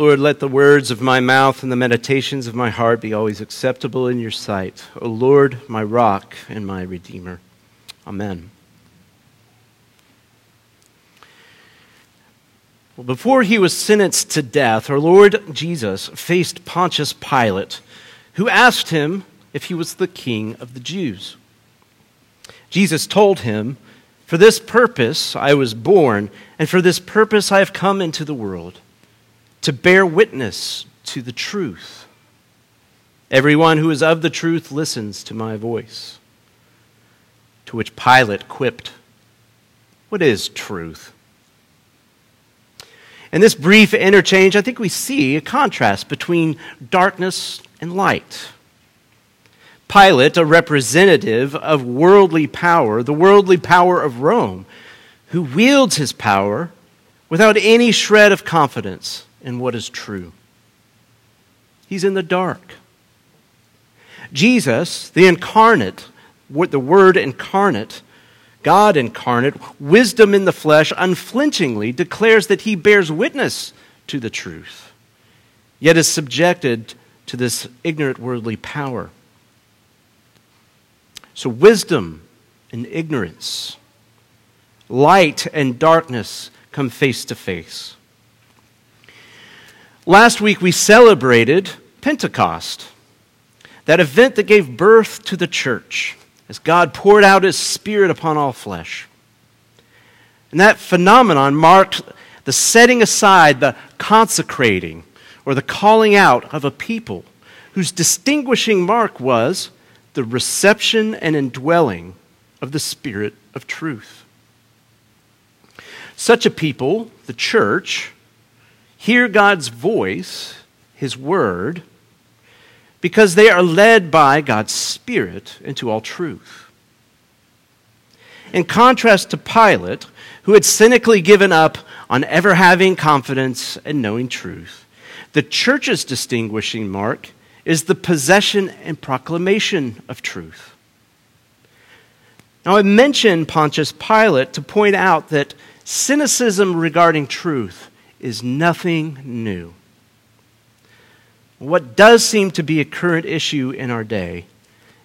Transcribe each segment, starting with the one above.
Lord, let the words of my mouth and the meditations of my heart be always acceptable in your sight. O Lord, my rock and my redeemer. Amen. Well, before he was sentenced to death, our Lord Jesus faced Pontius Pilate, who asked him if he was the king of the Jews. Jesus told him, For this purpose I was born, and for this purpose I have come into the world to bear witness to the truth. Everyone who is of the truth listens to my voice. To which Pilate quipped, What is truth? In this brief interchange, I think we see a contrast between darkness and light. Pilate, a representative of worldly power, the worldly power of Rome, who wields his power without any shred of confidence in what is true. He's in the dark. Jesus, the incarnate, the Word incarnate, God incarnate, wisdom in the flesh, unflinchingly declares that he bears witness to the truth, yet is subjected to this ignorant worldly power. So, wisdom and ignorance, light and darkness come face to face. Last week we celebrated Pentecost, that event that gave birth to the church as God poured out his Spirit upon all flesh. And that phenomenon marked the setting aside, the consecrating, or the calling out of a people whose distinguishing mark was the reception and indwelling of the Spirit of truth. Such a people, the church, hear God's voice, His word, because they are led by God's Spirit into all truth. In contrast to Pilate, who had cynically given up on ever having confidence and knowing truth, the church's distinguishing mark is the possession and proclamation of truth. Now, I mentioned Pontius Pilate to point out that cynicism regarding truth is nothing new. What does seem to be a current issue in our day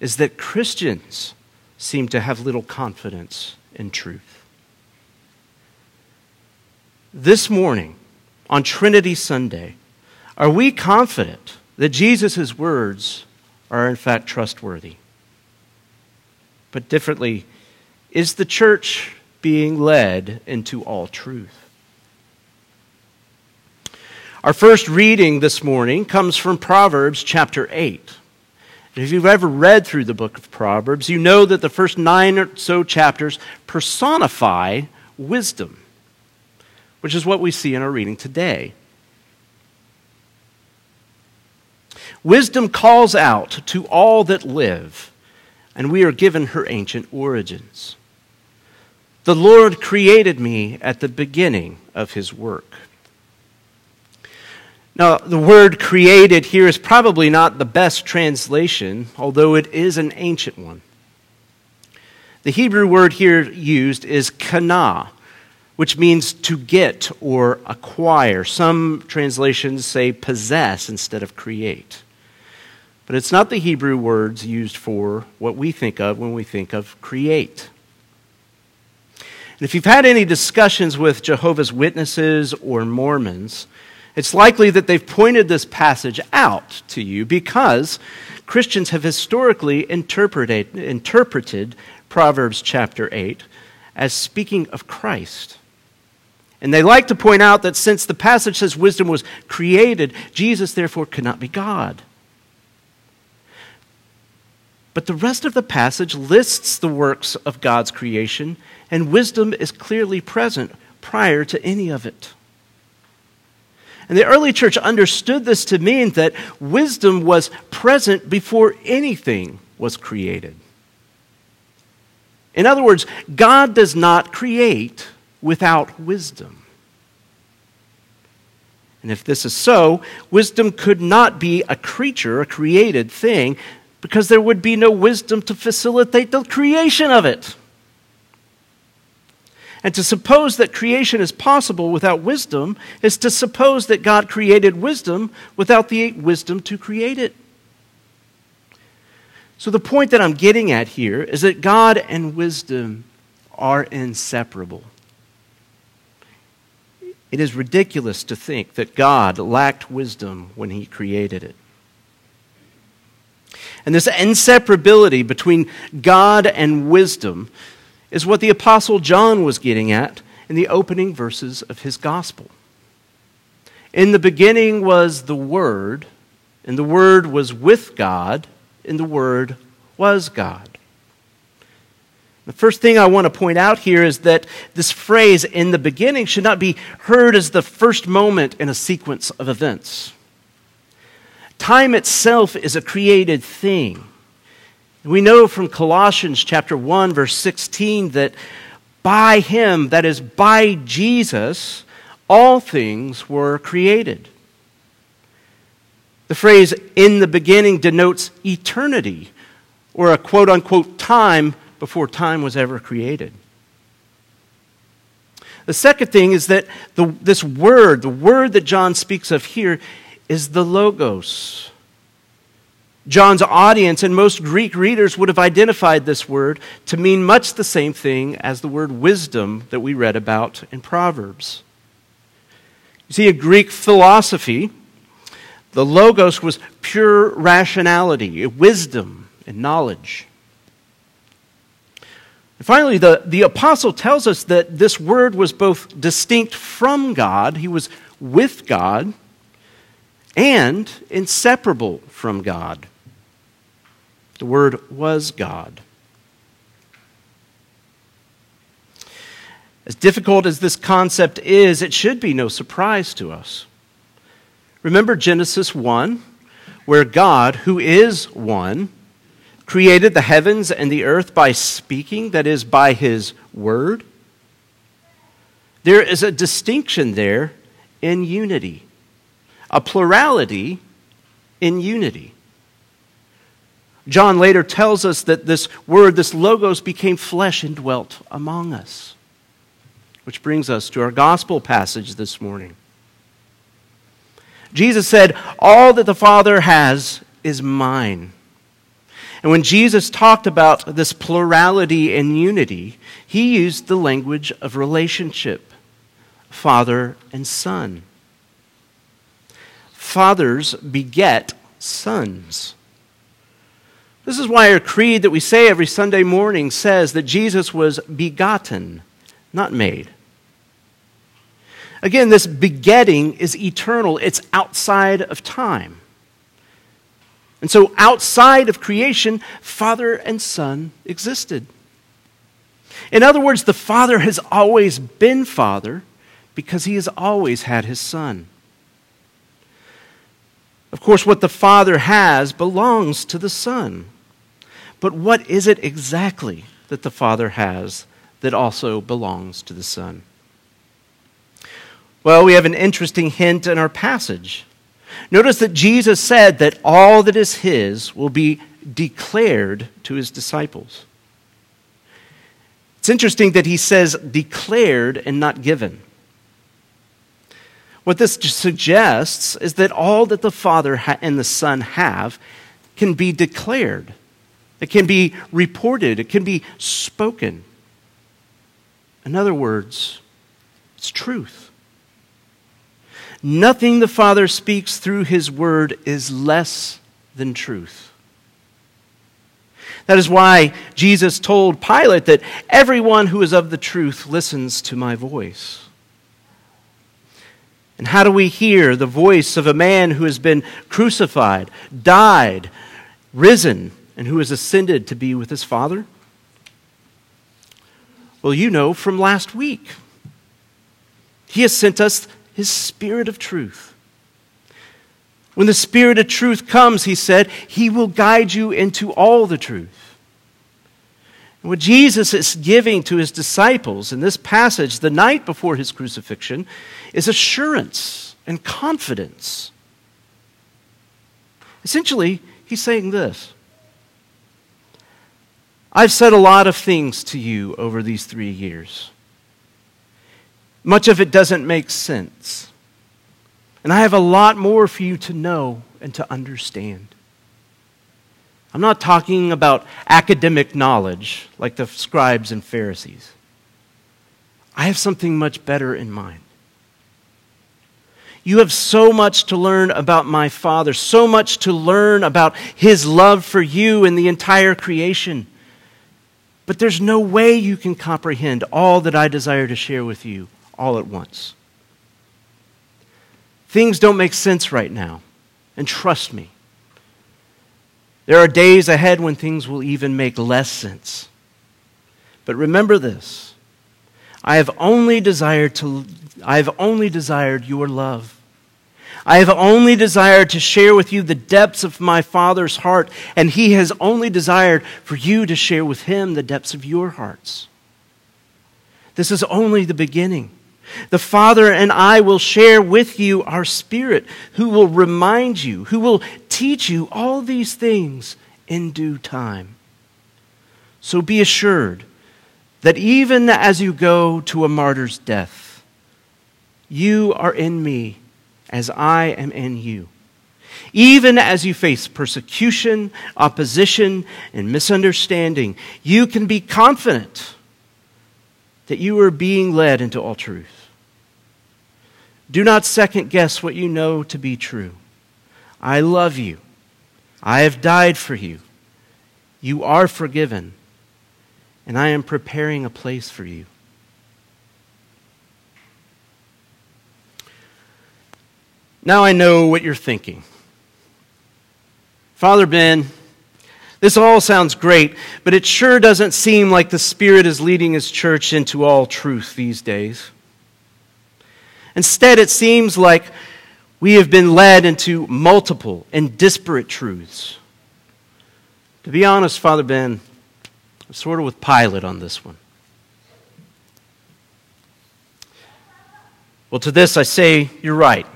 is that Christians seem to have little confidence in truth. This morning, on Trinity Sunday, are we confident that Jesus' words are in fact trustworthy? But differently, is the church being led into all truth? Our first reading this morning comes from Proverbs chapter 8. if you've ever read through the book of Proverbs, you know that the first nine or so chapters personify wisdom, which is what we see in our reading today. Wisdom calls out to all that live, and we are given her ancient origins. The Lord created me at the beginning of his work. Now, the word created here is probably not the best translation, although it is an ancient one. The Hebrew word here used is kana, which means to get or acquire. Some translations say possess instead of create. But it's not the Hebrew words used for what we think of when we think of create. And if you've had any discussions with Jehovah's Witnesses or Mormons, it's likely that they've pointed this passage out to you because Christians have historically interpreted, interpreted Proverbs chapter 8 as speaking of Christ. And they like to point out that since the passage says wisdom was created, Jesus therefore could not be God. But the rest of the passage lists the works of God's creation, and wisdom is clearly present prior to any of it. And the early church understood this to mean that wisdom was present before anything was created. In other words, God does not create without wisdom. And if this is so, wisdom could not be a creature, a created thing, because there would be no wisdom to facilitate the creation of it. And to suppose that creation is possible without wisdom is to suppose that God created wisdom without the wisdom to create it. So, the point that I'm getting at here is that God and wisdom are inseparable. It is ridiculous to think that God lacked wisdom when he created it. And this inseparability between God and wisdom is what the Apostle John was getting at in the opening verses of his gospel. In the beginning was the Word, and the Word was with God, and the Word was God. The first thing I want to point out here is that this phrase, in the beginning, should not be heard as the first moment in a sequence of events. Time itself is a created thing. We know from Colossians chapter 1 verse 16 that by him that is by Jesus all things were created. The phrase in the beginning denotes eternity or a quote unquote time before time was ever created. The second thing is that the, this word, the word that John speaks of here, is the Logos. John's audience and most Greek readers would have identified this word to mean much the same thing as the word wisdom that we read about in Proverbs. You see, in Greek philosophy, the Logos was pure rationality, wisdom, and knowledge. And finally, the, the apostle tells us that this word was both distinct from God, he was with God, and inseparable from God. The Word was God. As difficult as this concept is, it should be no surprise to us. Remember Genesis 1, where God, who is one, created the heavens and the earth by speaking, that is, by his word? There is a distinction there in unity a plurality in unity. John later tells us that this word, this logos, became flesh and dwelt among us. Which brings us to our gospel passage this morning. Jesus said, All that the Father has is mine. And when Jesus talked about this plurality and unity, he used the language of relationship father and son fathers beget sons. This is why our creed that we say every Sunday morning says that Jesus was begotten, not made. Again, this begetting is eternal, it's outside of time. And so, outside of creation, Father and Son existed. In other words, the Father has always been Father because he has always had his Son. Of course, what the Father has belongs to the Son. But what is it exactly that the Father has that also belongs to the Son? Well, we have an interesting hint in our passage. Notice that Jesus said that all that is His will be declared to His disciples. It's interesting that He says declared and not given. What this suggests is that all that the Father and the Son have can be declared, it can be reported, it can be spoken. In other words, it's truth. Nothing the Father speaks through His Word is less than truth. That is why Jesus told Pilate that everyone who is of the truth listens to my voice. And how do we hear the voice of a man who has been crucified, died, risen, and who has ascended to be with his Father? Well, you know from last week. He has sent us his Spirit of truth. When the Spirit of truth comes, he said, he will guide you into all the truth. What Jesus is giving to his disciples in this passage the night before his crucifixion is assurance and confidence. Essentially, he's saying this I've said a lot of things to you over these three years. Much of it doesn't make sense. And I have a lot more for you to know and to understand. I'm not talking about academic knowledge like the scribes and Pharisees. I have something much better in mind. You have so much to learn about my Father, so much to learn about His love for you and the entire creation. But there's no way you can comprehend all that I desire to share with you all at once. Things don't make sense right now, and trust me. There are days ahead when things will even make less sense. But remember this I have only desired to I have only desired your love. I have only desired to share with you the depths of my Father's heart, and He has only desired for you to share with Him the depths of your hearts. This is only the beginning. The Father and I will share with you our Spirit, who will remind you, who will teach you all these things in due time. So be assured that even as you go to a martyr's death, you are in me as I am in you. Even as you face persecution, opposition, and misunderstanding, you can be confident that you are being led into all truth. Do not second guess what you know to be true. I love you. I have died for you. You are forgiven and I am preparing a place for you. Now I know what you're thinking. Father Ben, this all sounds great, but it sure doesn't seem like the Spirit is leading His church into all truth these days. Instead, it seems like we have been led into multiple and disparate truths. To be honest, Father Ben, I'm sort of with Pilate on this one. Well, to this I say, you're right.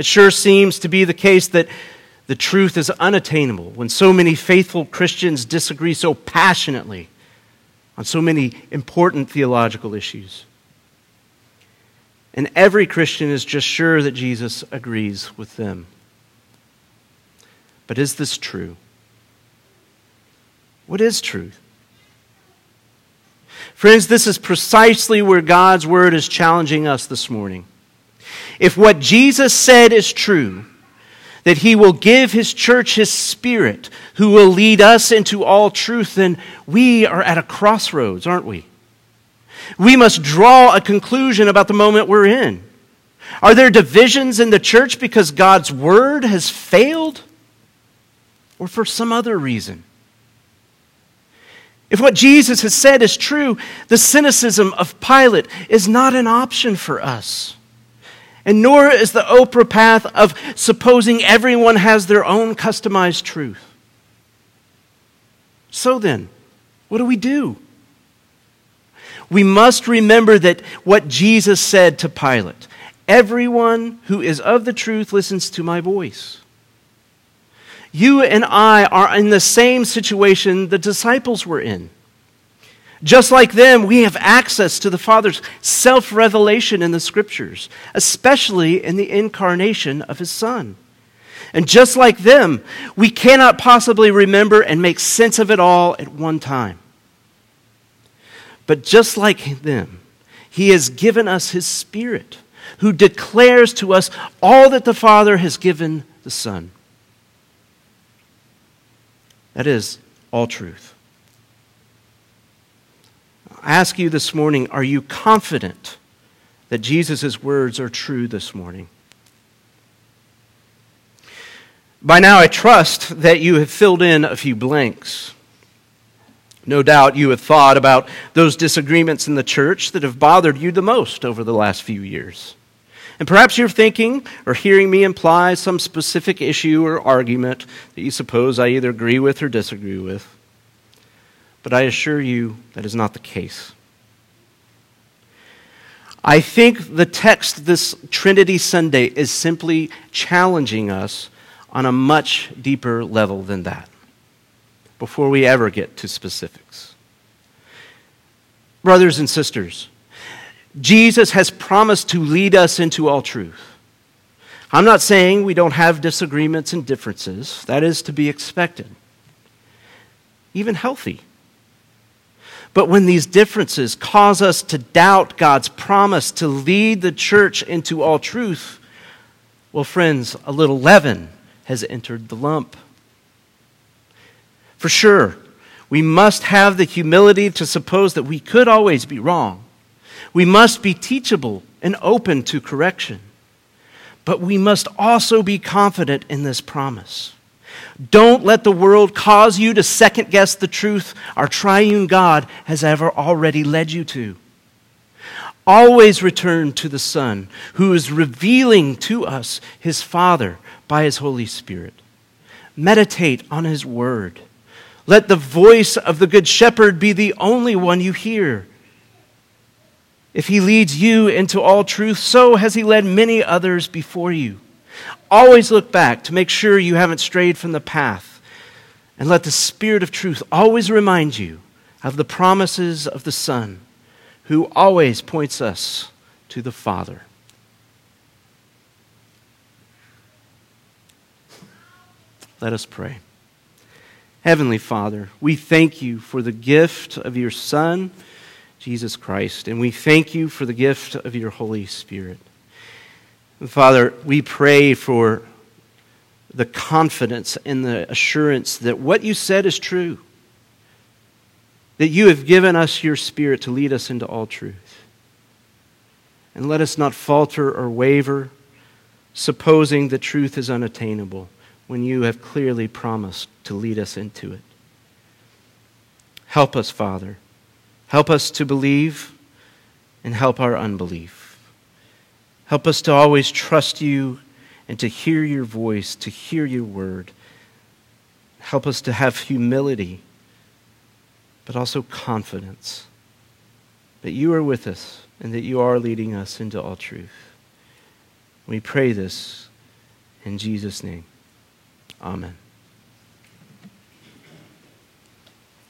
It sure seems to be the case that the truth is unattainable when so many faithful Christians disagree so passionately on so many important theological issues. And every Christian is just sure that Jesus agrees with them. But is this true? What is truth? Friends, this is precisely where God's word is challenging us this morning. If what Jesus said is true, that he will give his church his spirit who will lead us into all truth, then we are at a crossroads, aren't we? We must draw a conclusion about the moment we're in. Are there divisions in the church because God's word has failed? Or for some other reason? If what Jesus has said is true, the cynicism of Pilate is not an option for us. And nor is the Oprah path of supposing everyone has their own customized truth. So then, what do we do? We must remember that what Jesus said to Pilate everyone who is of the truth listens to my voice. You and I are in the same situation the disciples were in. Just like them, we have access to the Father's self revelation in the Scriptures, especially in the incarnation of His Son. And just like them, we cannot possibly remember and make sense of it all at one time. But just like them, He has given us His Spirit, who declares to us all that the Father has given the Son. That is all truth. I ask you this morning are you confident that Jesus' words are true this morning? By now, I trust that you have filled in a few blanks. No doubt you have thought about those disagreements in the church that have bothered you the most over the last few years. And perhaps you're thinking or hearing me imply some specific issue or argument that you suppose I either agree with or disagree with. But I assure you that is not the case. I think the text this Trinity Sunday is simply challenging us on a much deeper level than that before we ever get to specifics. Brothers and sisters, Jesus has promised to lead us into all truth. I'm not saying we don't have disagreements and differences. That is to be expected, even healthy. But when these differences cause us to doubt God's promise to lead the church into all truth, well, friends, a little leaven has entered the lump. For sure, we must have the humility to suppose that we could always be wrong. We must be teachable and open to correction. But we must also be confident in this promise. Don't let the world cause you to second guess the truth our triune God has ever already led you to. Always return to the Son, who is revealing to us his Father by his Holy Spirit. Meditate on his word. Let the voice of the Good Shepherd be the only one you hear. If he leads you into all truth, so has he led many others before you. Always look back to make sure you haven't strayed from the path. And let the Spirit of truth always remind you of the promises of the Son, who always points us to the Father. Let us pray. Heavenly Father, we thank you for the gift of your Son, Jesus Christ, and we thank you for the gift of your Holy Spirit. Father, we pray for the confidence and the assurance that what you said is true, that you have given us your Spirit to lead us into all truth. And let us not falter or waver, supposing the truth is unattainable when you have clearly promised to lead us into it. Help us, Father. Help us to believe and help our unbelief. Help us to always trust you and to hear your voice, to hear your word. Help us to have humility, but also confidence that you are with us and that you are leading us into all truth. We pray this in Jesus' name. Amen.